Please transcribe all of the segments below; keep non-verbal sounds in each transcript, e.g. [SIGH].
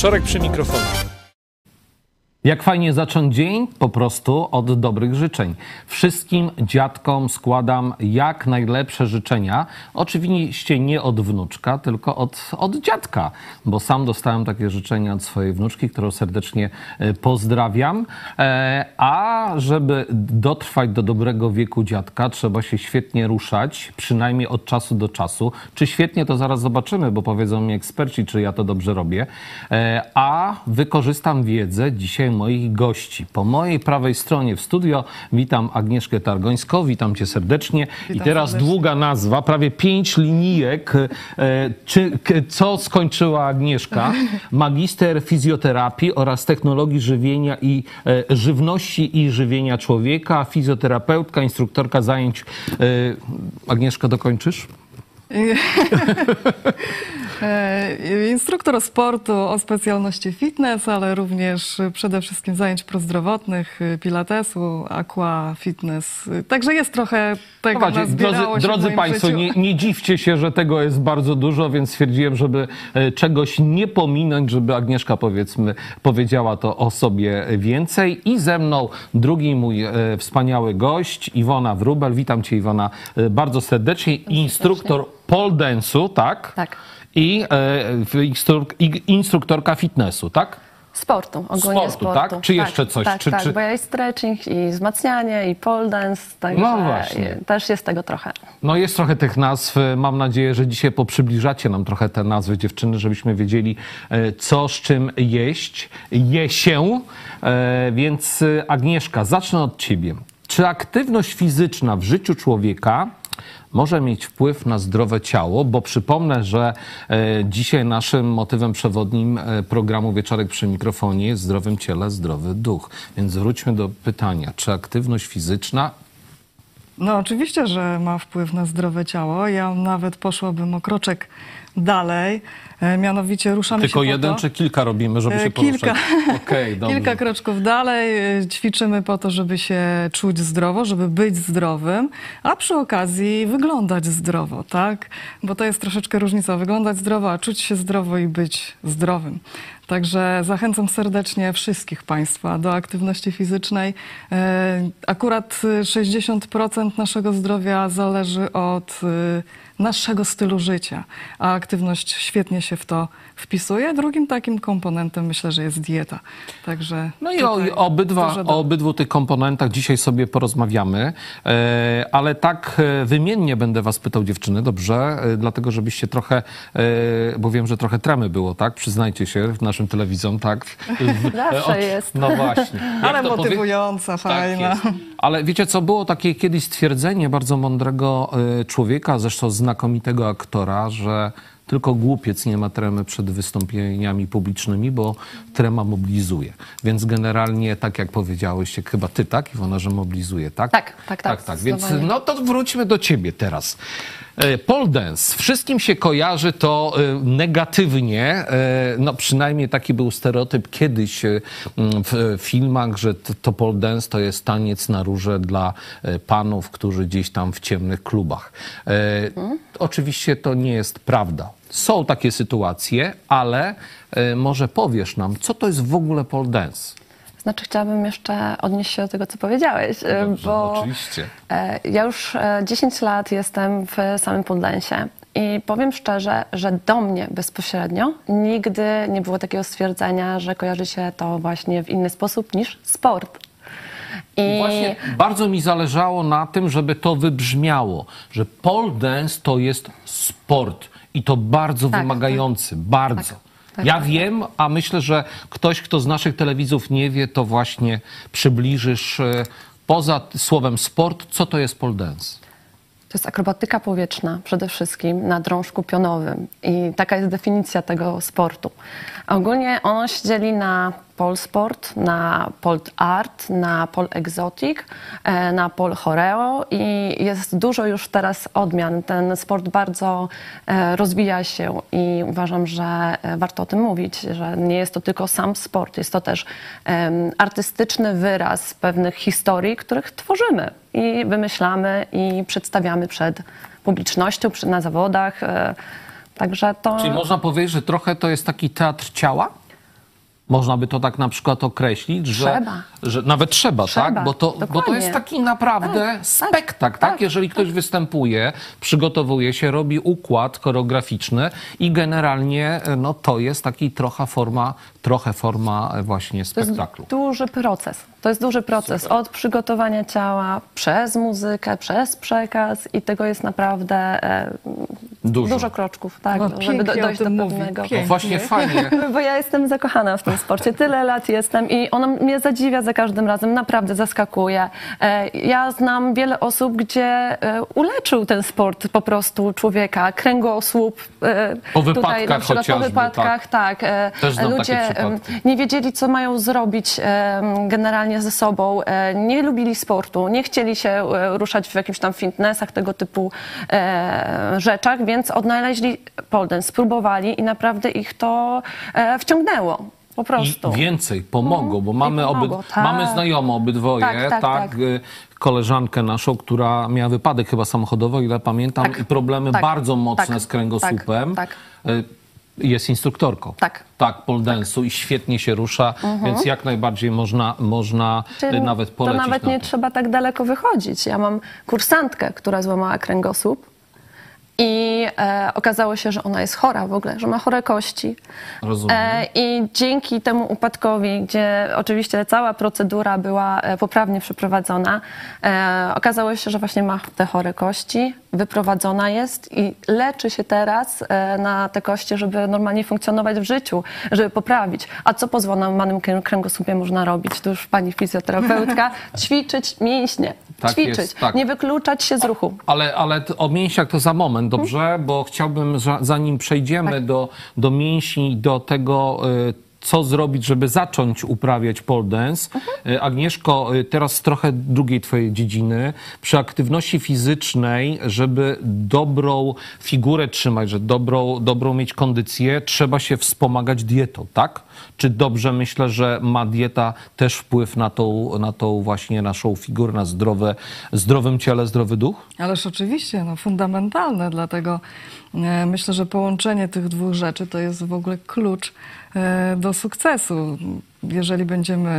Wieczorek przy mikrofonie. Jak fajnie zacząć dzień? Po prostu od dobrych życzeń. Wszystkim dziadkom składam jak najlepsze życzenia. Oczywiście nie od wnuczka, tylko od, od dziadka, bo sam dostałem takie życzenia od swojej wnuczki, którą serdecznie e, pozdrawiam. E, A żeby dotrwać do dobrego wieku dziadka, trzeba się świetnie ruszać, przynajmniej od czasu do czasu. Czy świetnie, to zaraz zobaczymy, bo powiedzą mi eksperci, czy ja to dobrze robię. E, A wykorzystam wiedzę dzisiaj moich gości. Po mojej prawej stronie w studio witam Agnieszkę Targońską, witam cię serdecznie. I Witam teraz serdecznie. długa nazwa, prawie pięć linijek. E, Czy, co skończyła Agnieszka? [LAUGHS] Magister fizjoterapii oraz technologii żywienia i e, żywności i żywienia człowieka, fizjoterapeutka, instruktorka zajęć. E, Agnieszka, dokończysz? [LAUGHS] [LAUGHS] E, Instruktor sportu o specjalności fitness, ale również przede wszystkim zajęć prozdrowotnych, e, pilatesu, aqua, fitness. Także jest trochę tego Zobaczcie, nazbierało drodzy, się w drodzy moim Państwo, życiu. nie, nie dziwcie się, że tego jest bardzo dużo, więc stwierdziłem, żeby e, czegoś nie pominąć, żeby Agnieszka powiedzmy powiedziała to o sobie więcej. I ze mną drugi mój e, wspaniały gość, Iwona Wrubel. Witam Cię Iwona bardzo serdecznie. Instruktor pole dance'u, tak? Tak. I e, i instruktorka fitnessu, tak? Sportu, ogólnie Sportu, sportu. tak? Czy jeszcze coś? Tak, Czy- tak, czy- bo ja i stretching, i wzmacnianie, i pole dance, także No właśnie. też jest tego trochę. No jest trochę tych nazw. Mam nadzieję, że dzisiaj poprzybliżacie nam trochę te nazwy dziewczyny, żebyśmy wiedzieli, e, co z czym jeść, je się. E, Więc e, Agnieszka, zacznę od ciebie. Czy aktywność fizyczna w życiu człowieka może mieć wpływ na zdrowe ciało? Bo przypomnę, że e, dzisiaj naszym motywem przewodnim e, programu Wieczorek przy mikrofonie jest zdrowym ciele, zdrowy duch. Więc wróćmy do pytania, czy aktywność fizyczna No oczywiście, że ma wpływ na zdrowe ciało. Ja nawet poszłabym o kroczek dalej. E, Mianowicie ruszamy Tylko się po jeden to, czy kilka robimy, żeby E, się kilka. poruszać? [LAUGHS] Dobrze. Kilka kroczków dalej e, ćwiczymy po to, żeby się czuć zdrowo, żeby być zdrowym, a przy okazji wyglądać zdrowo, tak? Bo to jest troszeczkę różnica. Wyglądać zdrowo, a czuć się zdrowo i być zdrowym. Także zachęcam serdecznie wszystkich Państwa do aktywności fizycznej. E, Akurat e, 60% naszego zdrowia zależy od e, naszego stylu życia, a aktywność świetnie się w to wpisuje. Drugim takim komponentem myślę, że jest dieta. Także No i o, obydwa, o obydwu tych komponentach dzisiaj sobie porozmawiamy, e, ale tak e, wymiennie będę was pytał dziewczyny, dobrze? E, dlatego, żebyście trochę, bo wiem, że trochę tremy było, tak? Przyznajcie się naszym telewizom, tak? W- [LAUGHS] Zawsze [LAUGHS] jest. No właśnie. Jak Ale to powie- motywująca, Tak fajna. jest. Ale wiecie co, było takie kiedyś stwierdzenie bardzo mądrego e, człowieka, zresztą znakomitego aktora, że tylko głupiec nie ma tremy przed wystąpieniami publicznymi, bo trema mobilizuje. Więc generalnie, tak jak powiedziałyście, chyba ty, tak, Iwona, że mobilizuje, tak? Tak, tak, tak, tak, tak. Więc no to wróćmy do ciebie teraz. E, Pole dance. Wszystkim się kojarzy to e, negatywnie. e, No przynajmniej taki był stereotyp kiedyś w filmach, że to pole dance to jest taniec na róże dla panów, którzy gdzieś tam w ciemnych klubach. E, Oczywiście to nie jest prawda. Są takie sytuacje, ale e, może powiesz nam, co to jest w ogóle pole dance? Znaczy chciałabym jeszcze odnieść się do tego, co powiedziałeś, e, Dobrze, bo oczywiście. e, ja już e, 10 lat jestem w samym podlensie i powiem szczerze, że do mnie bezpośrednio nigdy nie było takiego stwierdzenia, że kojarzy się to właśnie w inny sposób niż sport. I Właśnie bardzo mi zależało na tym, żeby to wybrzmiało, że pole dance to jest sport i to bardzo Tak, wymagający, bardzo. Tak, tak, ja tak, wiem, a myślę, że ktoś, kto z naszych telewizów nie wie, to właśnie przybliżysz e, poza słowem sport, co to jest pole dance. To jest akrobatyka powietrzna przede wszystkim na drążku pionowym i taka jest definicja tego sportu. Ogólnie ono się dzieli na pole sport, na pole art, na pole exotic, e, na pole choreo i jest dużo już teraz odmian. Ten sport bardzo e, rozwija się i uważam, że e, warto o tym mówić, że nie jest to tylko sam sport, jest to też artystyczny wyraz pewnych historii, których tworzymy i wymyślamy i przedstawiamy przed publicznością, na zawodach. Także to Czyli można powiedzieć, że trochę to jest taki teatr ciała? Można by to tak na przykład określić, że, Trzeba. że nawet trzeba, Trzeba, tak? Bo to, bo to jest taki naprawdę Tak, tak, spektakl, tak? tak, Jeżeli ktoś występuje, przygotowuje się, robi układ choreograficzny i generalnie no, to jest taki trochę forma, trochę forma właśnie To jest spektaklu. duży proces. To jest duży proces od przygotowania ciała przez muzykę, przez przekaz i tego jest naprawdę e, Dużo. dużo kroczków, tak, No, żeby do, dojść do pewnego. No właśnie fajnie. [LAUGHS] Bo ja jestem zakochana w tym sporcie. Tyle lat jestem i ono mnie zadziwia za każdym razem, naprawdę zaskakuje. E, Ja znam wiele osób, gdzie e, uleczył ten sport po prostu człowieka, kręgosłup. e, Po tutaj wypadkach na przykład, chociażby, Po wypadkach, tak. e, Też znam Ludzie przypadki. nie wiedzieli, co mają zrobić generalnie ze sobą, e, nie lubili sportu, nie chcieli się e, ruszać w jakimś tam fitnessach, tego typu e, rzeczach, więc odnaleźli pole dance, spróbowali i naprawdę ich to wciągnęło. Po prostu. I więcej, pomogą, bo mamy, pomogą, oby, tak. mamy znajomą obydwoje, tak, Tak, tak, tak. y, koleżankę naszą, która miała wypadek chyba samochodowy, ile pamiętam, Tak, i problemy tak, bardzo mocne z kręgosłupem. tak, Y, Jest instruktorką. Tak. Tak, pole dance'u i świetnie się rusza, więc jak najbardziej można, można Czyli y, nawet polecić to nawet na nie to. trzeba tak daleko wychodzić. Ja mam kursantkę, która złamała kręgosłup i e, okazało się, że ona jest chora w ogóle, że ma chore kości. Rozumiem. E, I dzięki temu upadkowi, gdzie oczywiście cała procedura była e, poprawnie przeprowadzona, e, okazało się, że właśnie ma te chore kości, wyprowadzona jest i leczy się teraz e, na te kości, żeby normalnie funkcjonować w życiu, żeby poprawić. A co po złamanym krę- kręgosłupie można robić? To już pani fizjoterapeutka. [LAUGHS] Ćwiczyć mięśnie. Tak ćwiczyć. jest, tak. Nie wykluczać się z ruchu. Ale, ale o mięsiach to za moment, dobrze? Bo chciałbym, za- zanim przejdziemy Tak. do, do mięśni, do tego, y, co zrobić, żeby zacząć uprawiać pole dance. Mhm. Agnieszko, y, teraz trochę drugiej twojej dziedziny. Przy aktywności fizycznej, żeby dobrą figurę trzymać, że dobrą, dobrą mieć kondycję, trzeba się wspomagać dietą, tak? Czy dobrze myślę, że ma dieta też wpływ na tą, na tą właśnie naszą figurę, na zdrowe, zdrowym ciele, zdrowy duch? Ależ oczywiście, no, fundamentalne, dlatego e, myślę, że połączenie tych dwóch rzeczy to jest w ogóle klucz e, do sukcesu. Jeżeli będziemy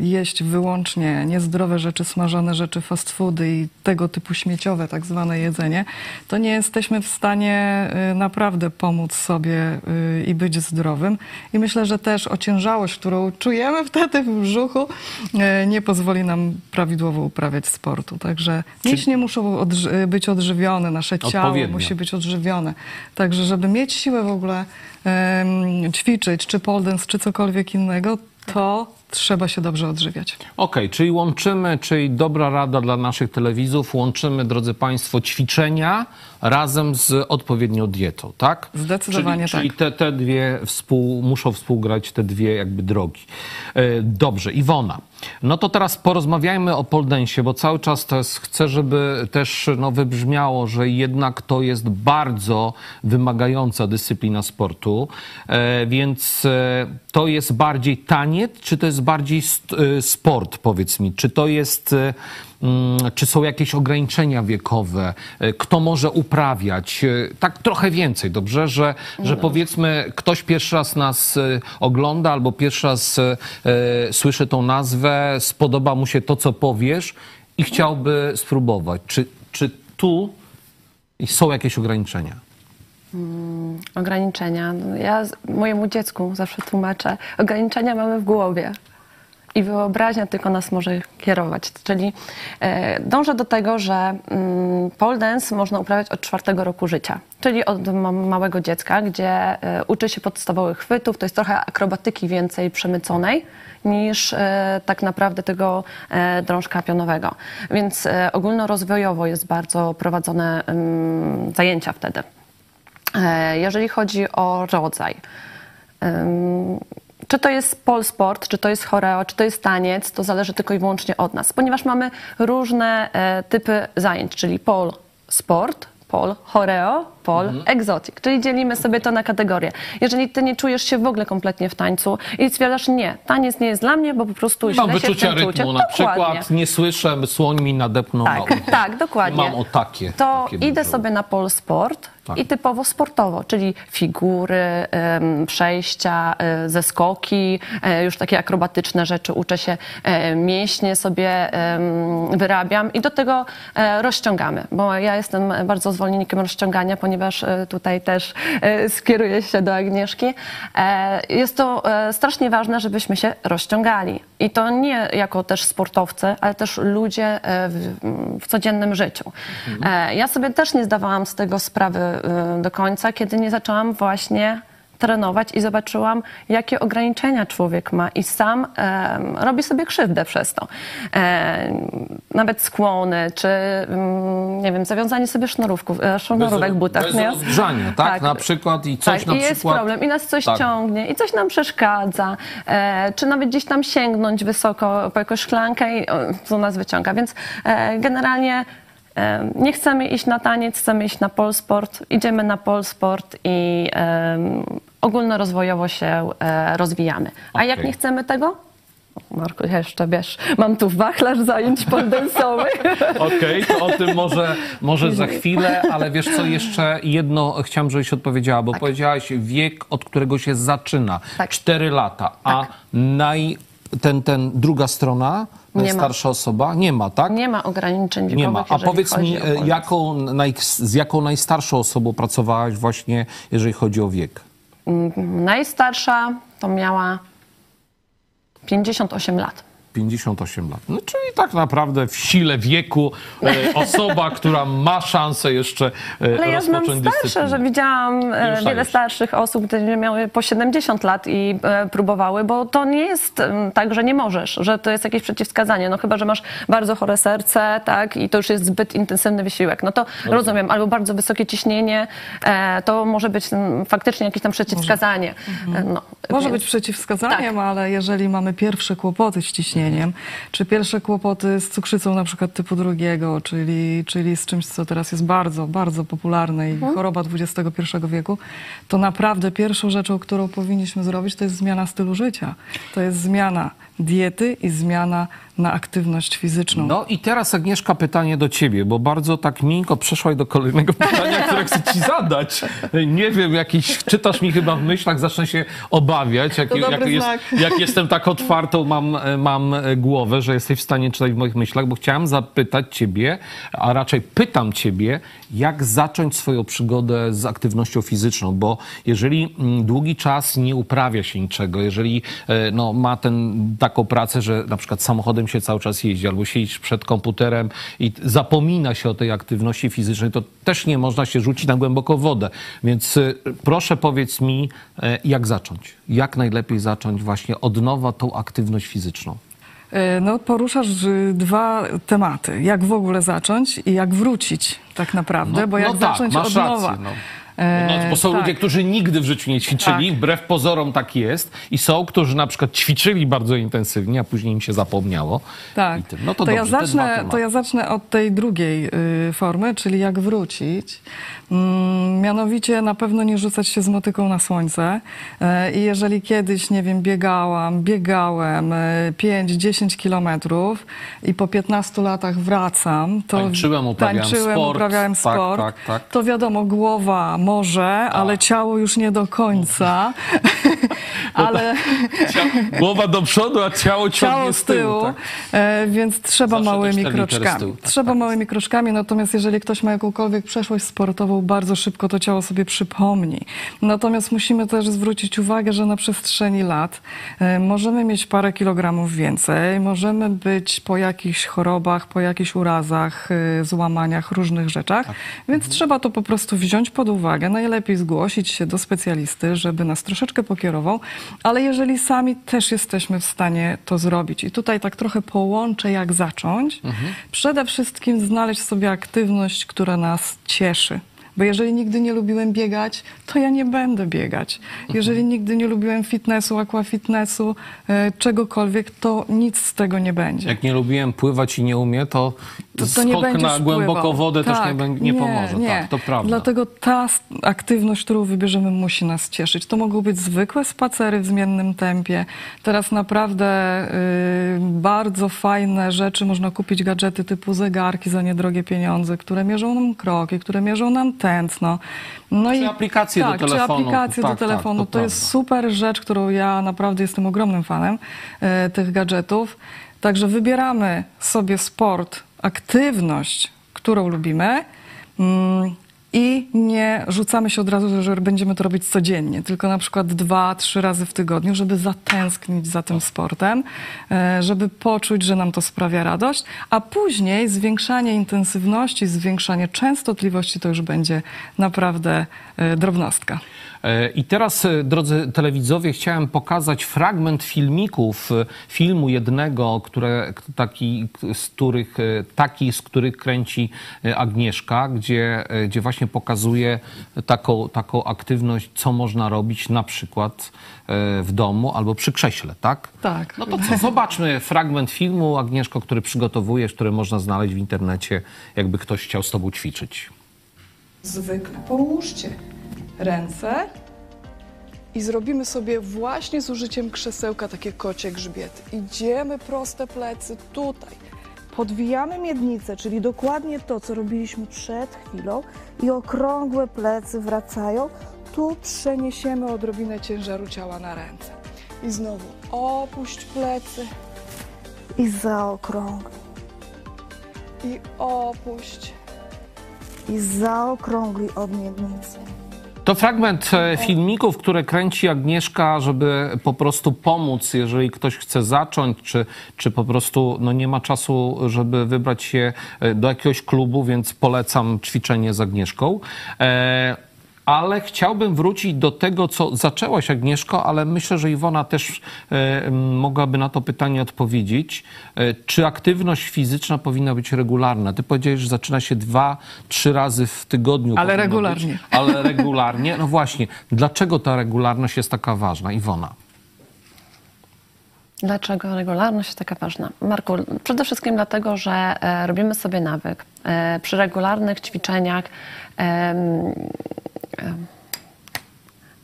e, jeść wyłącznie niezdrowe rzeczy, smażone rzeczy, fast foody i tego typu śmieciowe tak zwane jedzenie, to nie jesteśmy w stanie e, naprawdę pomóc sobie e, i być zdrowym. I myślę, że też ociężałość, którą czujemy wtedy w brzuchu, nie pozwoli nam prawidłowo uprawiać sportu. Także mięśnie muszą odży- być odżywione, nasze ciało musi być odżywione. Także, żeby mieć siłę w ogóle ćwiczyć, czy pole dance, czy cokolwiek innego, to trzeba się dobrze odżywiać. Okej, czyli łączymy, czyli dobra rada dla naszych telewizów, łączymy, drodzy Państwo, ćwiczenia razem z odpowiednią dietą, tak? Zdecydowanie czyli, tak. Czyli te, te dwie współ, muszą współgrać te dwie jakby drogi. E, Dobrze, Iwona. No to teraz porozmawiajmy o poldensie, bo cały czas to jest, chcę, żeby też no, wybrzmiało, że jednak to jest bardzo wymagająca dyscyplina sportu, e, więc e, to jest bardziej taniec, czy to jest bardziej e, sport, powiedz mi? Czy to jest, e, mm, czy są jakieś ograniczenia wiekowe? E, Kto może uprawiać? Tak trochę więcej, dobrze? Że, że powiedzmy, ktoś pierwszy raz nas ogląda albo pierwszy raz słyszy tą nazwę, spodoba mu się to, co powiesz i chciałby spróbować. Czy, czy tu są jakieś ograniczenia? Ograniczenia. No Ja mojemu dziecku zawsze tłumaczę, ograniczenia mamy w głowie. I wyobraźnia tylko nas może kierować. Czyli e, dążę do tego, że mm, pole dance można uprawiać od czwartego roku życia. Czyli od ma- małego dziecka, gdzie e, uczy się podstawowych chwytów. To jest trochę akrobatyki więcej przemyconej niż e, tak naprawdę tego drążka pionowego. Więc ogólnorozwojowo jest bardzo prowadzone mm, zajęcia wtedy. Jeżeli chodzi o rodzaj, czy to jest pole sport, czy to jest choreo, czy to jest taniec, to zależy tylko i wyłącznie od nas, ponieważ mamy różne e, typy zajęć, czyli pole sport, pole choreo pol, Mhm. exotic, czyli dzielimy sobie to na kategorie. Jeżeli ty nie czujesz się w ogóle kompletnie w tańcu i stwierdzasz, nie, taniec nie jest dla mnie, bo po prostu Nie mam źle się w wyczucia tym rytmu, czuję. na przykład nie słyszę, słoń mi nadepnął na Tak, ucho. tak, dokładnie. Mam o takie. To takie idę sobie na pol sport Tak. i typowo sportowo, czyli figury, przejścia, e, zeskoki, e, już takie akrobatyczne rzeczy. Uczę się, e, mięśnie sobie wyrabiam i do tego rozciągamy, bo ja jestem bardzo zwolennikiem rozciągania, ponieważ e, tutaj też e, skieruję się do Agnieszki. E, Jest to strasznie ważne, żebyśmy się rozciągali. I to nie jako też sportowcy, ale też ludzie w, w codziennym życiu. E, Ja sobie też nie zdawałam z tego sprawy do końca, kiedy nie zaczęłam właśnie trenować i zobaczyłam, jakie ograniczenia człowiek ma i sam e, robi sobie krzywdę przez to. E, nawet skłony, czy mm, nie wiem, zawiązanie sobie sznurówków, e, sznurówek w butach. bez nie? rozgrzania, tak? Na przykład i coś tak, na i jest przykład... problem i nas coś Tak. ciągnie i coś nam przeszkadza, e, czy nawet gdzieś tam sięgnąć wysoko po jakąś szklankę i o, co nas wyciąga, więc e, generalnie nie chcemy iść na taniec, chcemy iść na polsport, idziemy na polsport i ogólnorozwojowo się e, rozwijamy. A jak nie chcemy tego? Marku, jeszcze wiesz, mam tu wachlarz zajęć poldensowych. [LAUGHS] Okej, to o tym może, może za chwilę, ale wiesz co, jeszcze jedno chciałam, żebyś odpowiedziała, bo powiedziałaś wiek, od którego się zaczyna. Tak. Cztery lata, a naj, ten, ten druga strona, Nie ma. najstarsza osoba, nie ma, tak? Nie ma ograniczeń wiekowych, Nie ma. A powiedz mi, jaką, naj, z jaką najstarszą osobą pracowałaś właśnie, jeżeli chodzi o wiek? Najstarsza to miała 58 lat. 58 lat. No, czyli tak naprawdę w sile wieku e, osoba, [LAUGHS] która ma szansę jeszcze e, Ale ja znam starsze, dyscyplinę. że widziałam e, wiele starszych osób, które miały po 70 lat i e, próbowały, bo to nie jest em, tak, że nie możesz, że to jest jakieś przeciwwskazanie. No chyba, że masz bardzo chore serce, tak, i to już jest zbyt intensywny wysiłek. No to rozumiem, albo bardzo wysokie ciśnienie, e, to może być mm, faktycznie jakieś tam przeciwwskazanie. E, No, Może więc- być przeciwwskazaniem, Tak. ale jeżeli mamy pierwsze kłopoty z ciśnieniem, czy pierwsze kłopoty z cukrzycą na przykład typu drugiego, czyli, czyli z czymś, co teraz jest bardzo, bardzo popularne i Mhm. choroba XXI wieku, to naprawdę pierwszą rzeczą, którą powinniśmy zrobić, to jest zmiana stylu życia. To jest zmiana diety i zmiana na aktywność fizyczną. No i teraz Agnieszka pytanie do ciebie, bo bardzo tak miękko przeszłaś do kolejnego [LAUGHS] pytania, które chcę ci zadać. Nie wiem, jakiś, czytasz mi chyba w myślach, zacznę się obawiać. Jak, To dobry jak, jest, znak. jak jestem tak otwartą, mam, mam głowę, że jesteś w stanie czytać w moich myślach, bo chciałem zapytać ciebie, a raczej pytam ciebie, jak zacząć swoją przygodę z aktywnością fizyczną, bo jeżeli mm, długi czas nie uprawia się niczego, jeżeli e, no, ma ten, taką pracę, że na przykład samochodem się cały czas jeździ, albo siedzisz przed komputerem i zapomina się o tej aktywności fizycznej, to też nie można się rzucić na głęboką wodę. Więc e, proszę powiedz mi, e, jak zacząć? Jak najlepiej zacząć właśnie od nowa tą aktywność fizyczną? E, No, poruszasz y, dwa tematy. Jak w ogóle zacząć i jak wrócić tak naprawdę, No- bo jak no tak, zacząć od rację, nowa. no. E, No, bo są tak. ludzie, którzy nigdy w życiu nie ćwiczyli, Tak. wbrew pozorom tak jest. I są, którzy na przykład ćwiczyli bardzo intensywnie, a później im się zapomniało. Tak. No to, to, ja dobrze, dwa zacznę, to ja zacznę od tej drugiej y, formy, czyli jak wrócić. Mm, mianowicie na pewno nie rzucać się z motyką na słońce. E, I jeżeli kiedyś, nie wiem, biegałam, biegałem e, 5-10 kilometrów i po 15 latach wracam, to Tańczyłem, uprawiałem tańczyłem, sport. uprawiałem Tak, sport, tak, tak. to wiadomo, głowa może, ale ciało już nie do końca. [LAUGHS] ale Głowa do przodu, a ciało ciągnie ciało z tyłu, tak? e, więc trzeba Zawsze małymi te cztery litery z kroczkami. tyłu, tak, trzeba tak małymi kroczkami, natomiast jeżeli ktoś ma jakąkolwiek przeszłość sportową, bardzo szybko to ciało sobie przypomni. Natomiast musimy też zwrócić uwagę, że na przestrzeni lat e, możemy mieć parę kilogramów więcej, możemy być po jakichś chorobach, po jakichś urazach, e, złamaniach, różnych rzeczach, Tak. więc trzeba to po prostu wziąć pod uwagę, najlepiej zgłosić się do specjalisty, żeby nas troszeczkę pokierował, ale jeżeli sami też jesteśmy w stanie to zrobić i tutaj tak trochę połączę, jak zacząć, przede wszystkim znaleźć sobie aktywność, która nas cieszy. Bo jeżeli nigdy nie lubiłem biegać, to ja nie będę biegać. Jeżeli nigdy nie lubiłem fitnessu, aquafitnessu, e, czegokolwiek, to nic z tego nie będzie. Jak nie lubiłem pływać i nie umiem, to to, to nie będziesz na głęboką wodę też Tak, nie, będzie- nie, pomoże. Tak, to prawda. Dlatego ta aktywność, którą wybierzemy, musi nas cieszyć. To mogą być zwykłe spacery w zmiennym tempie. Teraz naprawdę y, bardzo fajne rzeczy można kupić, gadżety typu zegarki za niedrogie pieniądze, które mierzą nam kroki, które mierzą nam tętno. No Czy aplikacje do tak, telefonu. Czy aplikacje Tak, do tak, telefonu. to to jest super rzecz, którą ja naprawdę jestem ogromnym fanem e, tych gadżetów. Także wybieramy sobie sport, aktywność, którą lubimy. Mm, I nie rzucamy się od razu, że będziemy to robić codziennie, tylko na przykład dwa, trzy razy w tygodniu, żeby zatęsknić za tym sportem, e, żeby poczuć, że nam to sprawia radość, a później zwiększanie intensywności, zwiększanie częstotliwości to już będzie naprawdę e, drobnostka. E, I teraz, e, drodzy telewidzowie, chciałem pokazać fragment filmików e, filmu jednego, które, taki, z których, taki, z których kręci Agnieszka, gdzie, gdzie właśnie pokazuje taką, taką aktywność, co można robić na przykład w domu albo przy krześle, tak? Tak. No to co, zobaczmy fragment filmu, Agnieszko, który przygotowujesz, który można znaleźć w internecie, jakby ktoś chciał z tobą ćwiczyć. Zwykle połóżcie ręce i zrobimy sobie właśnie z użyciem krzesełka takie kocie grzbiety. Idziemy proste plecy tutaj. Podwijamy miednicę, czyli dokładnie to, co robiliśmy przed chwilą i okrągłe plecy wracają. Tu przeniesiemy odrobinę ciężaru ciała na ręce. I znowu opuść plecy I zaokrągli, i opuść. i zaokrągli od miednicy. To fragment e, filmików, które kręci Agnieszka, żeby po prostu pomóc, jeżeli ktoś chce zacząć, czy, czy po prostu no, nie ma czasu, żeby wybrać się e, do jakiegoś klubu, więc polecam ćwiczenie z Agnieszką. E, ale chciałbym wrócić do tego, co zaczęłaś, Agnieszko, ale myślę, że Iwona też e, mogłaby na to pytanie odpowiedzieć. E, czy aktywność fizyczna powinna być regularna? Ty powiedziałeś, że zaczyna się dwa, trzy razy w tygodniu. Ale regularnie. Być, ale regularnie. No właśnie, dlaczego ta regularność jest taka ważna? Iwona. Dlaczego regularność jest taka ważna? Marku, przede wszystkim dlatego, że e, robimy sobie nawyk. Przy regularnych ćwiczeniach.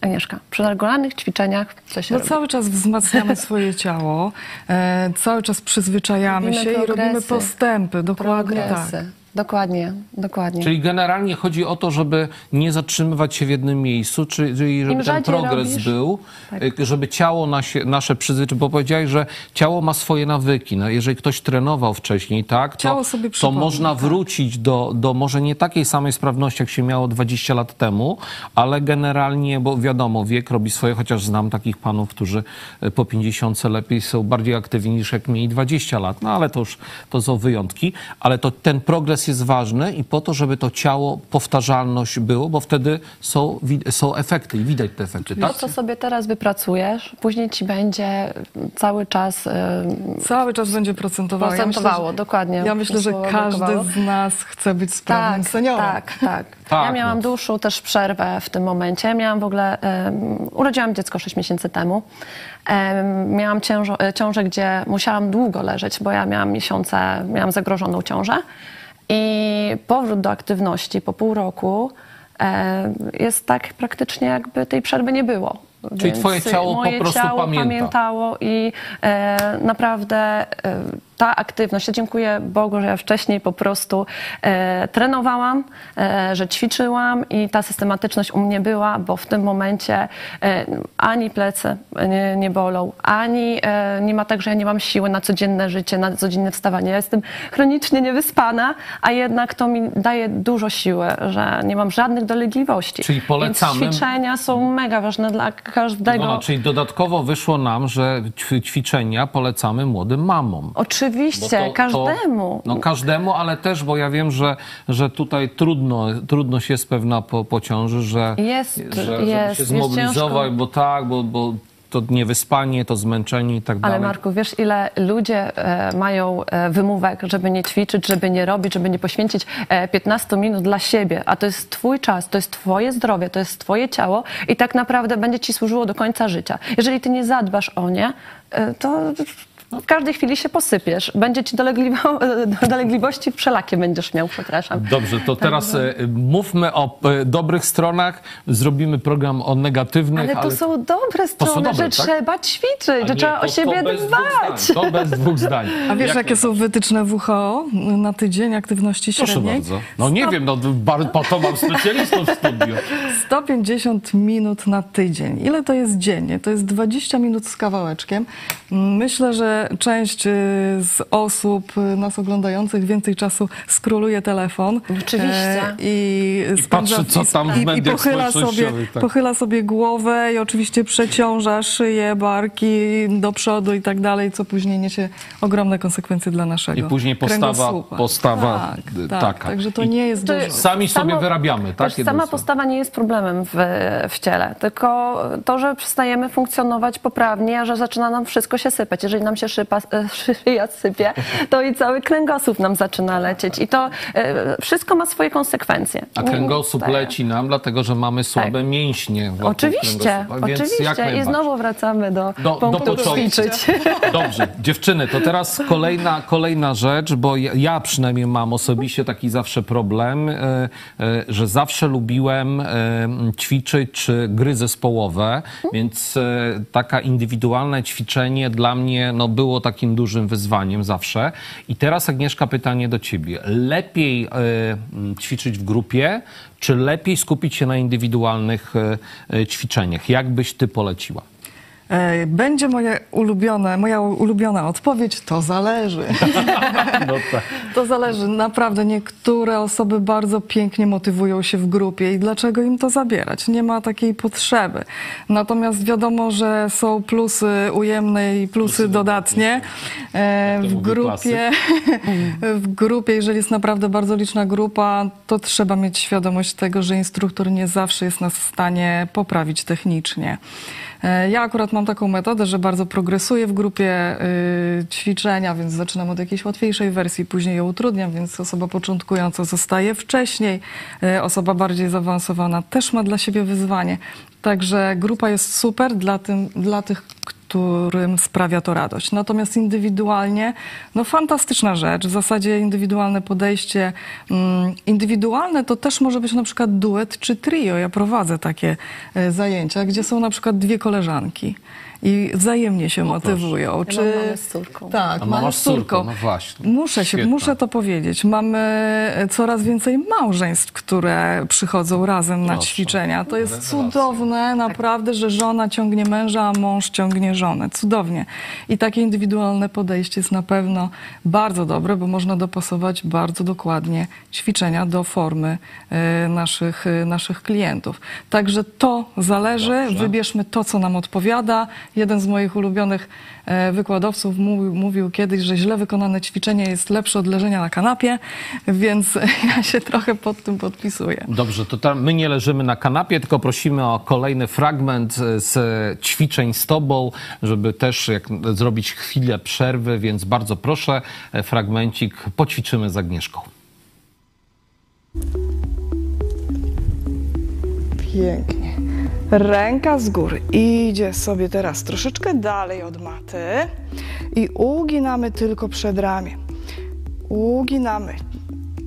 Agnieszka, przy regularnych ćwiczeniach co się No robi? cały czas wzmacniamy [LAUGHS] swoje ciało, e, cały czas przyzwyczajamy Robimy się i robimy progresy. postępy. Dokładnie tak. Dokładnie, dokładnie. Czyli generalnie chodzi o to, żeby nie zatrzymywać się w jednym miejscu, czy- czyli żeby Im ten progres robisz, był, tak. y, żeby ciało nasie, nasze przyzwyczaiło, bo powiedziałeś, że ciało ma swoje nawyki. No, jeżeli ktoś trenował wcześniej, tak, to, to można tak. wrócić do, do może nie takiej samej sprawności, jak się miało 20 lat temu, ale generalnie, bo wiadomo, wiek robi swoje, chociaż znam takich panów, którzy y, po 50 lepiej są bardziej aktywni niż jak mieli 20 lat. No ale to już to są wyjątki, ale to ten progres jest ważny i po to, żeby to ciało, powtarzalność było, bo wtedy są, są efekty i widać te efekty, To, tak? co sobie teraz wypracujesz, później ci będzie cały czas Cały czas będzie procentowało. procentowało. Ja myślę, dokładnie. że, ja myślę, że każdy z nas chce być sprawnym Tak, seniorem. tak, tak. [LAUGHS] Tak, Ja miałam no. dłuższą też przerwę w tym momencie. Miałam w ogóle, um, urodziłam dziecko 6 miesięcy temu. Em, miałam ciężo, e, ciążę, gdzie musiałam długo leżeć, bo ja miałam miesiące, miałam zagrożoną ciążę. I powrót do aktywności po pół roku e, jest tak praktycznie jakby tej przerwy nie było. Czyli twoje ciało po prostu ciało pamięta. pamiętało i e, naprawdę e, ta aktywność, ja dziękuję Bogu, że ja wcześniej po prostu e, trenowałam, e, że ćwiczyłam i ta systematyczność u mnie była, bo w tym momencie e, ani plecy nie, nie bolą, ani e, nie ma tak, że ja nie mam siły na codzienne życie, na codzienne wstawanie. Ja jestem chronicznie niewyspana, a jednak to mi daje dużo siły, że nie mam żadnych dolegliwości. Czyli polecamy- Więc ćwiczenia są mega ważne dla każdego. No, czyli dodatkowo wyszło nam, że ćwi- ćwiczenia polecamy młodym mamom. Bo Oczywiście, to- każdemu. To, no każdemu, ale też, bo ja wiem, że, że tutaj trudno, trudność jest pewna po, po ciąży, że, Jest, że jest, się jest zmobilizować, ciężko. bo tak, bo, bo to niewyspanie, to zmęczenie i tak Ale dalej. Marku, wiesz ile ludzie e, mają e, wymówek, żeby nie ćwiczyć, żeby nie robić, żeby nie poświęcić e, 15 minut dla siebie, a to jest twój czas, to jest twoje zdrowie, to jest twoje ciało i tak naprawdę będzie ci służyło do końca życia. Jeżeli ty nie zadbasz o nie, e, to w każdej chwili się posypiesz. Będzie ci dolegliwo, [LAUGHS] dolegliwości wszelakie będziesz miał, przepraszam. Dobrze, to teraz e, mówmy o e, dobrych stronach, zrobimy program o negatywnych, Ale to są dobre strony, dobre, że tak? trzeba ćwiczyć, że trzeba o siebie bez dwóch dbać. zdań, To bez dwóch zdań. [LAUGHS] A wiesz, Jak jakie są wytyczne WHO na tydzień aktywności Proszę średniej? bardzo. No nie wiem, no bar- po to mam specjalistów w studiu. [LAUGHS] 150 minut na tydzień. Ile to jest dziennie? To jest 20 minut z kawałeczkiem. Myślę, że część y, z osób y, nas oglądających więcej czasu skroluje telefon. Oczywiście. e, I, I patrzy, co tam w i, i mediach pochyla sobie, tak. pochyla sobie głowę i oczywiście przeciąża szyję, barki do przodu i tak dalej, co później niesie ogromne konsekwencje dla naszego I później postawa- postawa, tak, y, tak, taka. Także to I- nie jest To dużo. Sami sobie Samo- wyrabiamy, tak? Sama postawa nie jest problemem w, w ciele, tylko to, że przestajemy funkcjonować poprawnie, a że zaczyna nam wszystko się sypać. Jeżeli nam się szypa, e, [LAUGHS] szyja sypie, to i cały kręgosłup nam zaczyna lecieć. I to e, wszystko ma swoje konsekwencje. A kręgosłup Tak. leci nam, dlatego że mamy słabe mięśnie. wokół Oczywiście, oczywiście. I znowu wracamy do, Do- do punktu początku. ćwiczyć. [LAUGHS] Dobrze, dziewczyny, to teraz kolejna, kolejna rzecz, bo ja, ja przynajmniej mam osobiście taki zawsze problem, e, że zawsze lubiłem ćwiczyć czy gry zespołowe, więc taka indywidualne ćwiczenie dla mnie no, było takim dużym wyzwaniem zawsze. I teraz Agnieszka pytanie do ciebie. Lepiej m, ćwiczyć w grupie, czy lepiej skupić się na indywidualnych e, e, ćwiczeniach? Jak byś ty poleciła? E, Będzie moje ulubione, moja ulubiona odpowiedź, to zależy. [LAUGHS] No tak. To zależy. Naprawdę niektóre osoby bardzo pięknie motywują się w grupie i dlaczego im to zabierać? Nie ma takiej potrzeby. Natomiast wiadomo, że są plusy ujemne i plusy dodatnie. E, Jak to W mówi grupie, [LAUGHS] w grupie, jeżeli jest naprawdę bardzo liczna grupa, to trzeba mieć świadomość tego, że instruktor nie zawsze jest nas w stanie poprawić technicznie. Ja akurat mam taką metodę, że bardzo progresuję w grupie y, ćwiczenia, więc zaczynam od jakiejś łatwiejszej wersji, później ją utrudniam, więc osoba początkująca zostaje wcześniej, y, osoba bardziej zaawansowana też ma dla siebie wyzwanie. Także grupa jest super dla, tym, dla tych, którym sprawia to radość. Natomiast indywidualnie, no fantastyczna rzecz. W zasadzie indywidualne podejście. Mm, indywidualne to też może być na przykład duet czy trio. Ja prowadzę takie e, zajęcia, gdzie są na przykład dwie koleżanki i wzajemnie się motywują. Ja czy... mam mamę z córką. Tak, A mamy mama z córką, no właśnie. Muszę, się, muszę to powiedzieć. Mamy coraz więcej małżeństw, które przychodzą razem na Proszę. ćwiczenia. To jest cudowne, naprawdę, że żona ciągnie męża, a mąż ciągnie żonę. Cudownie. I takie indywidualne podejście jest na pewno bardzo dobre, bo można dopasować bardzo dokładnie ćwiczenia do formy e, naszych, e, naszych klientów. Także to zależy. Dobrze. Wybierzmy to, co nam odpowiada. Jeden z moich ulubionych e, wykładowców mówił, mówił kiedyś, że źle wykonane ćwiczenie jest lepsze od leżenia na kanapie, więc [LAUGHS] ja się trochę pod tym podpisuję. Dobrze, to tam my nie leżymy na kanapie, tylko prosimy o kolejny fragment e, z ćwiczeń z Tobą, żeby też jak, zrobić chwilę przerwy, więc bardzo proszę, e, fragmencik poćwiczymy z Agnieszką. Pięknie. Ręka z góry idzie sobie teraz troszeczkę dalej od maty i uginamy tylko przedramię. Uginamy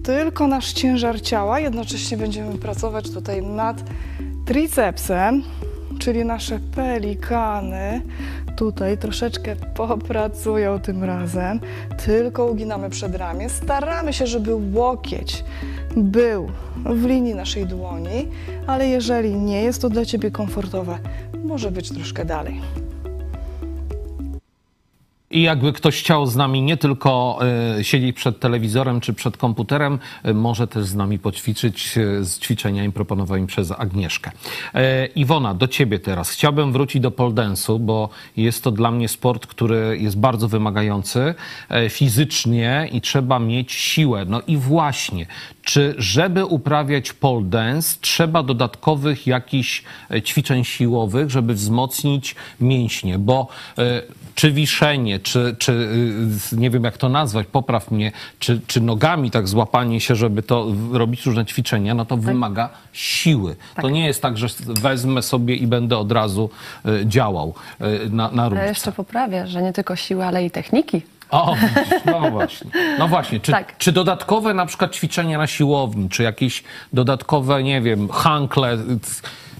tylko nasz ciężar ciała, jednocześnie będziemy pracować tutaj nad tricepsem, czyli nasze pelikany tutaj troszeczkę popracują tym razem. Tylko uginamy przedramię. Staramy się, żeby łokieć był w linii naszej dłoni, ale jeżeli nie jest to dla Ciebie komfortowe, może być troszkę dalej. I jakby ktoś chciał z nami nie tylko e, siedzieć przed telewizorem czy przed komputerem, e, może też z nami poćwiczyć e, z ćwiczeniami proponowanymi przez Agnieszkę. Iwona, do ciebie teraz. Chciałbym wrócić do pole dance'u, bo jest to dla mnie sport, który jest bardzo wymagający fizycznie i trzeba mieć siłę. No i właśnie, czy żeby uprawiać pole dance, trzeba dodatkowych jakichś ćwiczeń siłowych, żeby wzmocnić mięśnie? Bo czy wiszenie, czy, czy y, nie wiem jak to nazwać, popraw mnie, czy, czy nogami tak złapanie się, żeby to robić różne ćwiczenia, no to wymaga siły. To nie jest tak, że wezmę sobie i będę od razu y, działał y, na, na Ja różce. jeszcze poprawię, że nie tylko siły, ale i techniki. O, no właśnie. No właśnie, czy, Tak. czy dodatkowe na przykład ćwiczenia na siłowni, czy jakieś dodatkowe, nie wiem, hankle,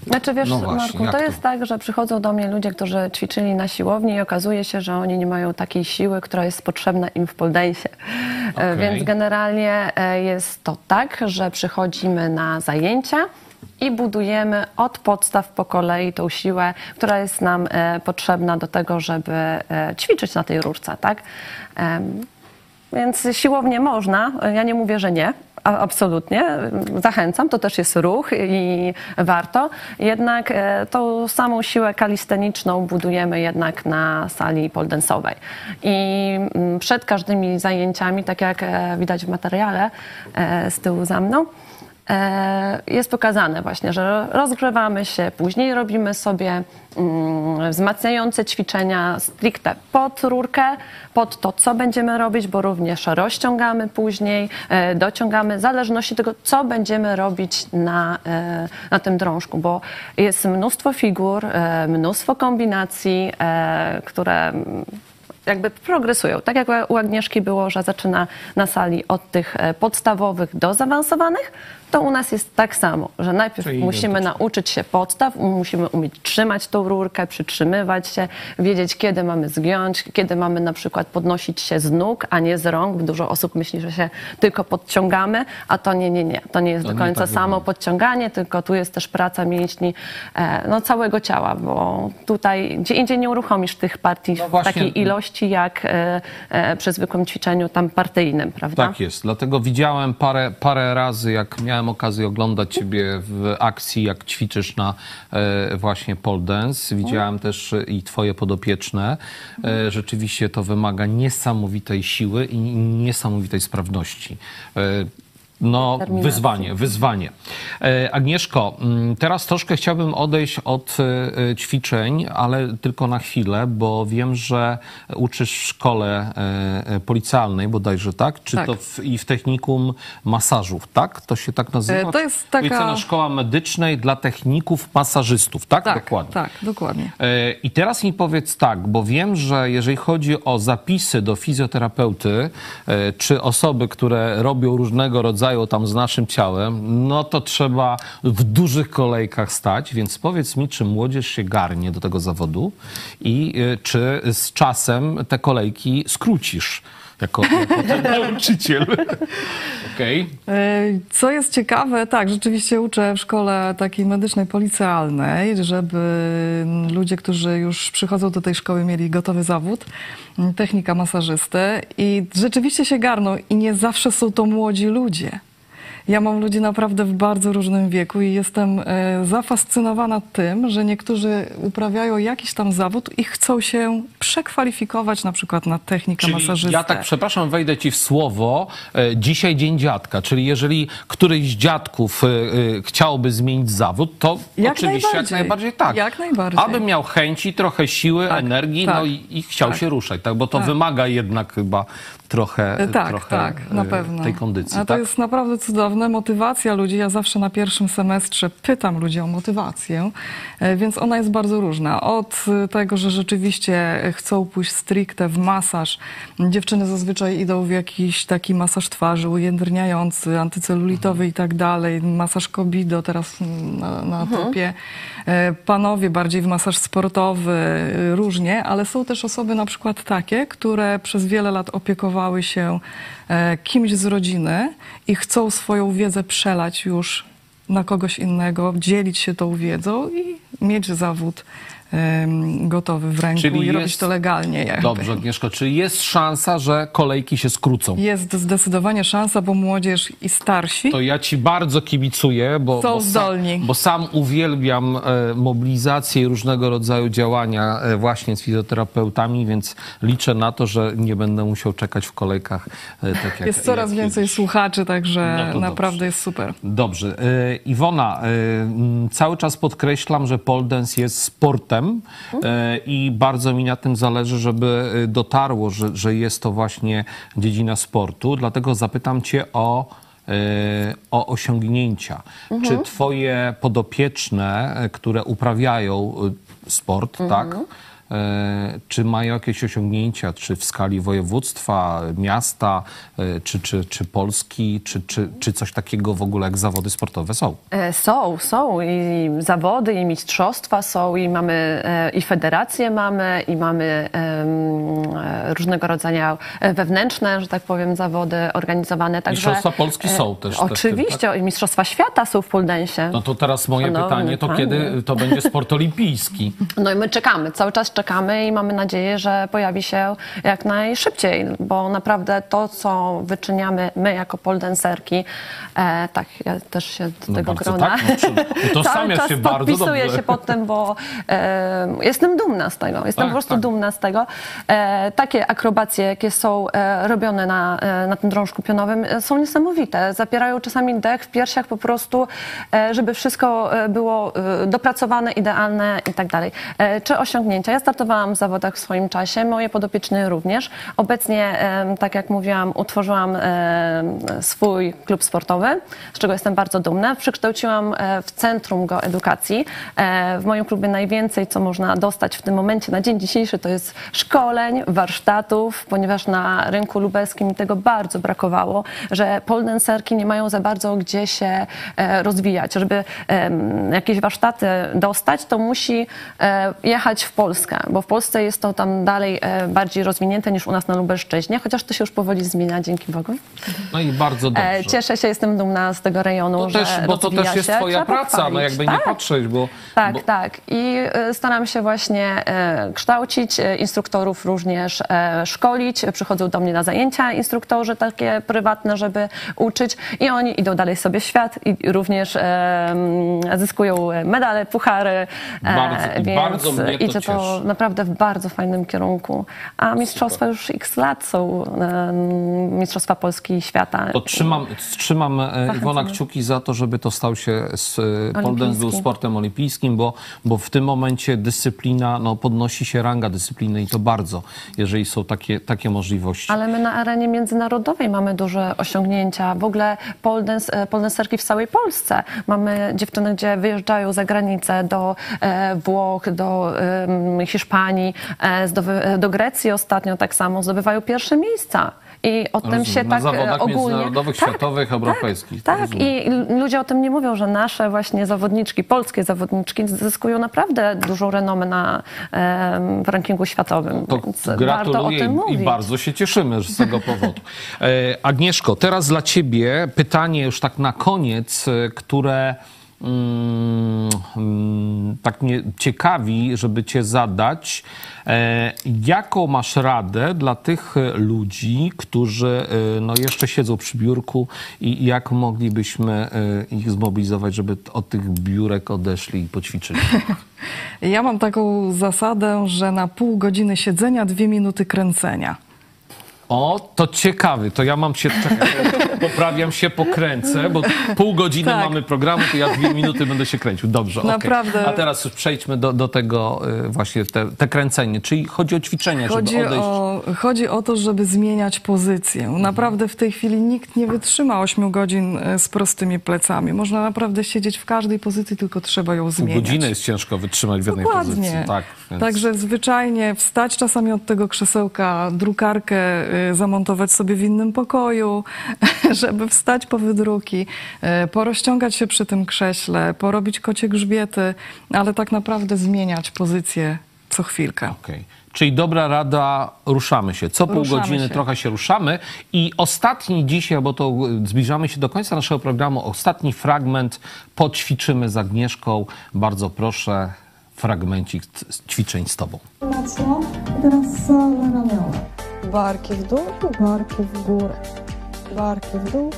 Znaczy wiesz, No właśnie, Marku, to to? jest tak, że przychodzą do mnie ludzie, którzy ćwiczyli na siłowni i okazuje się, że oni nie mają takiej siły, która jest potrzebna im w poldensie. E, Okej. Więc generalnie e, jest to tak, że przychodzimy na zajęcia i budujemy od podstaw po kolei tą siłę, która jest nam e, potrzebna do tego, żeby ćwiczyć na tej rurce, tak? Więc siłownie można, ja nie mówię, że nie. Absolutnie, zachęcam, to też jest ruch i warto. Jednak e, tą samą siłę kalisteniczną budujemy jednak na sali poldensowej. I mm, przed każdymi zajęciami, tak jak e, widać w materiale e, z tyłu za mną, jest pokazane właśnie, że rozgrzewamy się, później robimy sobie mm, wzmacniające ćwiczenia stricte pod rurkę, pod to, co będziemy robić, bo również rozciągamy później, e, dociągamy, w zależności tego, co będziemy robić na, e, na tym drążku, bo jest mnóstwo figur, e, mnóstwo kombinacji, e, które jakby progresują. Tak jak u Agnieszki było, że zaczyna na sali od tych e, podstawowych do zaawansowanych, to u nas jest tak samo, że najpierw Czyli musimy nauczyć się podstaw, musimy umieć trzymać tą rurkę, przytrzymywać się, wiedzieć kiedy mamy zgiąć, kiedy mamy na przykład podnosić się z nóg, a nie z rąk. Dużo osób myśli, że się tylko podciągamy, a to nie, nie, nie. To nie jest To do końca tak samo wygląda. podciąganie, tylko tu jest też praca mięśni e, no, całego ciała, bo tutaj gdzie indziej nie uruchomisz tych partii No w takiej ilości jak e, e, przy zwykłym ćwiczeniu tam partyjnym, prawda? Tak jest, dlatego widziałem parę, parę razy, jak miałem okazję oglądać ciebie w akcji, jak ćwiczysz na e, właśnie pole dance. Widziałem też e, i twoje podopieczne. E, rzeczywiście to wymaga niesamowitej siły i niesamowitej sprawności. No, wyzwanie, wyzwanie. E, Agnieszko, mm, teraz troszkę chciałbym odejść od e, e, ćwiczeń, ale tylko na chwilę, bo wiem, że uczysz w szkole policjalnej bodajże, tak? Czy Tak. to w, i w technikum masażów, tak? To się tak nazywa? To jest taka- Policjalna Szkoła Medycznej dla techników masażystów, tak? Tak, Dokładnie. tak, dokładnie. I teraz mi powiedz tak, bo wiem, że jeżeli chodzi o zapisy do fizjoterapeuty, czy osoby, które robią różnego rodzaju tam z naszym ciałem, no to trzeba w dużych kolejkach stać, więc powiedz mi, czy młodzież się garnie do tego zawodu i e, czy z czasem te kolejki skrócisz jako, jako ten [LAUGHS] nauczyciel. Okej. E, Co jest ciekawe, tak, rzeczywiście uczę w szkole takiej medycznej policjalnej, żeby ludzie, którzy już przychodzą do tej szkoły, mieli gotowy zawód, technika masażysty i rzeczywiście się garną i nie zawsze są to młodzi ludzie. Ja mam ludzi naprawdę w bardzo różnym wieku i jestem e, zafascynowana tym, że niektórzy uprawiają jakiś tam zawód i chcą się przekwalifikować na przykład na technikę Czyli masażystę. ja tak, przepraszam, wejdę ci w słowo. E, Dzisiaj Dzień Dziadka, czyli jeżeli któryś z dziadków e, chciałby zmienić zawód, to Jak oczywiście jak najbardziej. najbardziej tak. Jak najbardziej. Aby miał chęci, trochę siły, Tak, energii, tak, no i, i chciał tak. się ruszać, tak? Bo to Tak. wymaga jednak chyba trochę, E, Tak, trochę tak, na e, pewno. tej kondycji. A to tak? jest naprawdę cudowne. Motywacja ludzi. Ja zawsze na pierwszym semestrze pytam ludzi o motywację, e, więc ona jest bardzo różna. Od tego, że rzeczywiście chcą pójść stricte w masaż. Dziewczyny zazwyczaj idą w jakiś taki masaż twarzy ujędrniający, antycelulitowy i tak dalej. Masaż kobido teraz na, na topie. E, Panowie bardziej w masaż sportowy, różnie, ale są też osoby na przykład takie, które przez wiele lat opiekowały się e, kimś z rodziny i chcą swoją wiedzę przelać już na kogoś innego, dzielić się tą wiedzą i mieć zawód gotowy w ręku Czyli i robić jest- to legalnie. Jakby. Dobrze, Agnieszko, czy jest szansa, że kolejki się skrócą? Jest zdecydowanie szansa, bo młodzież i starsi To ja ci bardzo kibicuję, bo, Są bo, zdolni. bo sam uwielbiam e, mobilizację i różnego rodzaju działania e, właśnie z fizjoterapeutami, więc liczę na to, że nie będę musiał czekać w kolejkach e, tak jak jest coraz jak więcej kiedyś. słuchaczy, także No naprawdę dobrze. jest super. Dobrze. Iwona, cały czas podkreślam, że pole dance jest sportem, wiem e, i bardzo mi na tym zależy, żeby e, dotarło, że, że jest to właśnie dziedzina sportu. Dlatego zapytam Cię o, e, o osiągnięcia. Czy Twoje podopieczne, które uprawiają sport, tak? E, Czy mają jakieś osiągnięcia, czy w skali województwa, miasta, e, czy, czy, czy Polski, czy, czy, czy coś takiego w ogóle jak zawody sportowe są? E, Są, są i zawody, i mistrzostwa są, i mamy i federacje mamy, i mamy różnego rodzaju wewnętrzne, że tak powiem, zawody organizowane. Także, Mistrzostwa Polski są też- też w tym, Oczywiście, i mistrzostwa świata są w poldensie. No to teraz moje Szanowny pytanie, to panie. kiedy to będzie sport olimpijski? No i my czekamy, cały czas czekamy i mamy nadzieję, że pojawi się jak najszybciej, bo naprawdę to, co wyczyniamy my jako poldenserki, e, tak, ja też się do No tego grona tak, no, [LAUGHS] cały czas się podpisuję się pod tym, bo e, jestem dumna z tego, jestem Tak, po prostu tak. dumna z tego. E, takie akrobacje, jakie są e, robione na, e, na tym drążku pionowym e, są niesamowite, zapierają czasami dech w piersiach po prostu, żeby wszystko było dopracowane, idealne i tak dalej. Czy osiągnięcia? Ja startowałam w zawodach w swoim czasie, moje podopieczne również. Obecnie, tak jak mówiłam, utworzyłam swój klub sportowy, z czego jestem bardzo dumna. Przekształciłam e, w Centrum Geoedukacji. E, W moim klubie najwięcej, co można dostać w tym momencie na dzień dzisiejszy, to jest szkoleń, warsztatów, ponieważ na rynku lubelskim tego bardzo brakowało, że poldenserki nie mają za bardzo gdzie się e, rozwijać. Żeby jakieś warsztaty dostać, to musi jechać w Polskę, bo w Polsce jest to tam dalej e, bardziej rozwinięte niż u nas na Lubelszczyźnie, chociaż to się już powoli zmienia, dzięki Bogu. No i bardzo dobrze. E, Cieszę się, jestem dumna z tego rejonu, to że też, bo to też jest się. twoja Trzeba praca, no jakby tak. nie patrzeć, bo... Tak, bo, tak. I e, staram się właśnie kształcić instruktorów również, szkolić. Przychodzą do mnie na zajęcia instruktorzy takie prywatne, żeby uczyć i oni idą dalej sobie w świat i również zyskują medale, puchary. Bardzo- więc bardzo mnie to idzie to. Naprawdę w bardzo fajnym kierunku. A mistrzostwa już x lat są, e, mistrzostwa Polski i świata. To trzymam, trzymam e, Iwona kciuki za to, żeby to stał się z, e, był sportem olimpijskim, bo, bo w tym momencie dyscyplina, no podnosi się ranga dyscypliny i to bardzo, jeżeli są takie, takie możliwości. Ale my na arenie międzynarodowej mamy duże osiągnięcia. W ogóle poldens, poldenserki w całej Polsce. Mamy dziewczyny, gdzie wyjeżdżają za granicę do e, Włoch, do em, Hiszpanii, e, do, do Grecji ostatnio tak samo. Zdobywają pierwsze miejsca. I o tym Rozumiem. się Na tak e, ogólnie... międzynarodowych, światowych, europejskich. Tak, Rozumiem. i ludzie o tym nie mówią, że nasze właśnie zawodniczki, polskie zawodniczki zyskują naprawdę dużą renomę na, w rankingu światowym. To więc warto o tym i, i mówić. bardzo się cieszymy z tego powodu. E, Agnieszko, teraz dla ciebie pytanie już tak na koniec, które tak mnie ciekawi, żeby cię zadać. E, jaką masz radę dla tych e, ludzi, którzy e, no, jeszcze siedzą przy biurku i jak moglibyśmy ich zmobilizować, żeby od tych biurek odeszli i poćwiczyli? [LAUGHS] Ja mam taką zasadę, że na pół godziny siedzenia, dwie minuty kręcenia. O, to ciekawy. To ja mam się, czekaj, poprawiam się, pokręcę, bo pół godziny Tak. mamy programu, to ja dwie minuty będę się kręcił. Dobrze. Naprawdę. A teraz już przejdźmy do, do tego y, właśnie, te, te kręcenie, czyli chodzi o ćwiczenie, Chodzi żeby odejść. o, chodzi o to, żeby zmieniać pozycję. Naprawdę w tej chwili nikt nie wytrzyma 8 godzin e, z prostymi plecami. Można naprawdę siedzieć w każdej pozycji, tylko trzeba ją Pół zmieniać. godziny jest ciężko wytrzymać w jednej Dokładnie. pozycji. Tak, więc... Także zwyczajnie wstać czasami od tego krzesełka, drukarkę y, zamontować sobie w innym pokoju, [LAUGHS] żeby wstać po wydruki, y, porozciągać się przy tym krześle, porobić kocie grzbiety, ale tak naprawdę zmieniać pozycję co chwilkę. Okej. Czyli dobra rada, ruszamy się. Co pół Ruszamy godziny się. trochę się ruszamy. I ostatni dzisiaj, bo to y, zbliżamy się do końca naszego programu, ostatni fragment poćwiczymy z Agnieszką. Bardzo proszę, fragmencik ćwiczeń z tobą. Mocno. I teraz same ramiona. Barki w dół i barki w górę. Barki w dół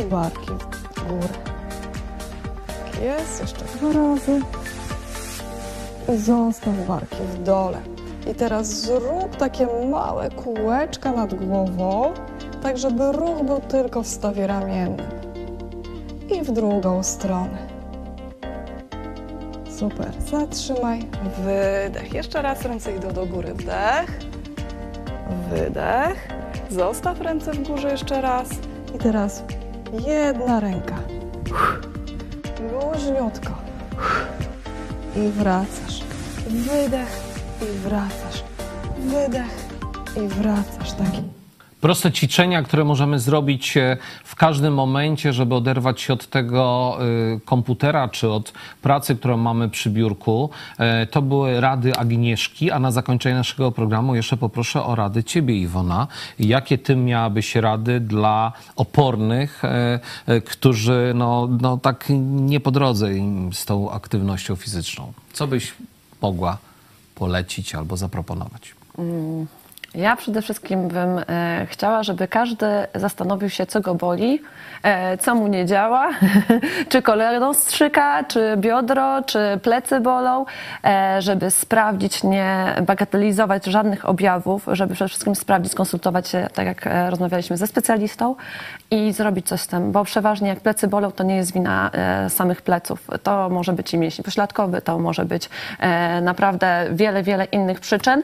i barki w górę. Tak jest. Jeszcze dwa razy. Zostaw barki w dole. I teraz zrób takie małe kółeczka nad głową, tak żeby ruch był tylko w stawie ramiennym. I w drugą stronę. Super. Zatrzymaj. Wydech. Jeszcze raz ręce idą do góry. Wdech. Wydech. Zostaw ręce w górze jeszcze raz. I teraz jedna ręka. Luźniutko. I wracasz. Wydech i wracasz. Wydech i wracasz. Taki. Proste ćwiczenia, które możemy zrobić e, w każdym momencie, żeby oderwać się od tego y, komputera czy od pracy, którą mamy przy biurku. E, To były rady Agnieszki, a na zakończenie naszego programu jeszcze poproszę o rady Ciebie, Iwona. Jakie Ty miałabyś rady dla opornych, e, e, którzy no, no tak nie po drodze z tą aktywnością fizyczną? Co byś mogła polecić albo zaproponować? Ja przede wszystkim bym e, chciała, żeby każdy zastanowił się, co go boli, e, co mu nie działa, [LAUGHS] czy kolano strzyka, czy biodro, czy plecy bolą, e, żeby sprawdzić, nie bagatelizować żadnych objawów, żeby przede wszystkim sprawdzić, skonsultować się, tak jak rozmawialiśmy ze specjalistą i zrobić coś z tym, bo przeważnie jak plecy bolą, to nie jest wina samych pleców. To może być i mięsień pośladkowy, to może być naprawdę wiele, wiele innych przyczyn.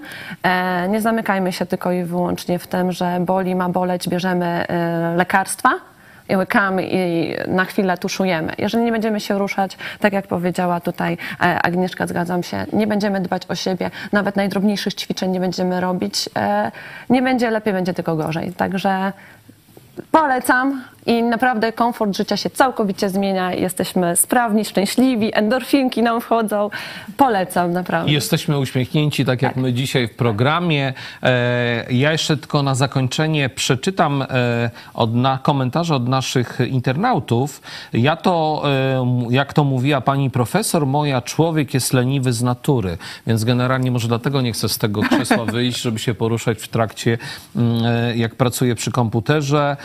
Nie zamykajmy się tylko i wyłącznie w tym, że boli, ma boleć, bierzemy e, lekarstwa łykamy i na chwilę tuszujemy. Jeżeli nie będziemy się ruszać, tak jak powiedziała tutaj e, Agnieszka, zgadzam się, nie będziemy dbać o siebie, nawet najdrobniejszych ćwiczeń nie będziemy robić, e, nie będzie lepiej, będzie tylko gorzej. Także Polecam i naprawdę komfort życia się całkowicie zmienia. Jesteśmy sprawni, szczęśliwi, endorfinki nam wchodzą. Polecam naprawdę. Jesteśmy uśmiechnięci, tak jak my dzisiaj w programie. E, Ja jeszcze tylko na zakończenie przeczytam e, od na, komentarze od naszych internautów. Ja to, e, jak to mówiła pani profesor moja, człowiek jest leniwy z natury, więc generalnie może dlatego nie chcę z tego krzesła [LAUGHS] wyjść, żeby się poruszać w trakcie, mm, jak pracuję przy komputerze.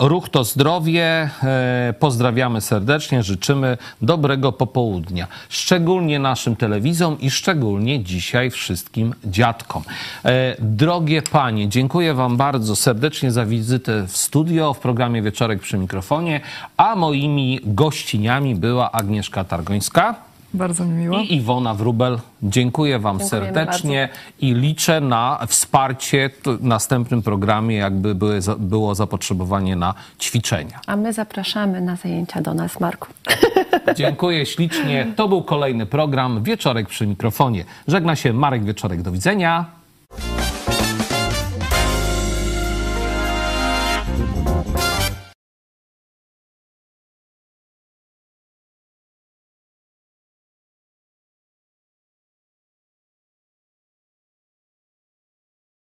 Ruch to zdrowie. E, Pozdrawiamy serdecznie, życzymy dobrego popołudnia. Szczególnie naszym telewizom i szczególnie dzisiaj wszystkim dziadkom. E, Drogie panie, dziękuję wam bardzo serdecznie za wizytę w studio w programie Wieczorek przy mikrofonie, a moimi gościniami była Agnieszka Targońska Bardzo mi miło. i Iwona Wrubel. Dziękuję wam Dziękujemy serdecznie i liczę na wsparcie w następnym programie, jakby były, było zapotrzebowanie na ćwiczenia. A my zapraszamy na zajęcia do nas, Marku. [LAUGHS] Dziękuję ślicznie. To był kolejny program Wieczorek przy mikrofonie. Żegna się Marek Wieczorek. Do widzenia.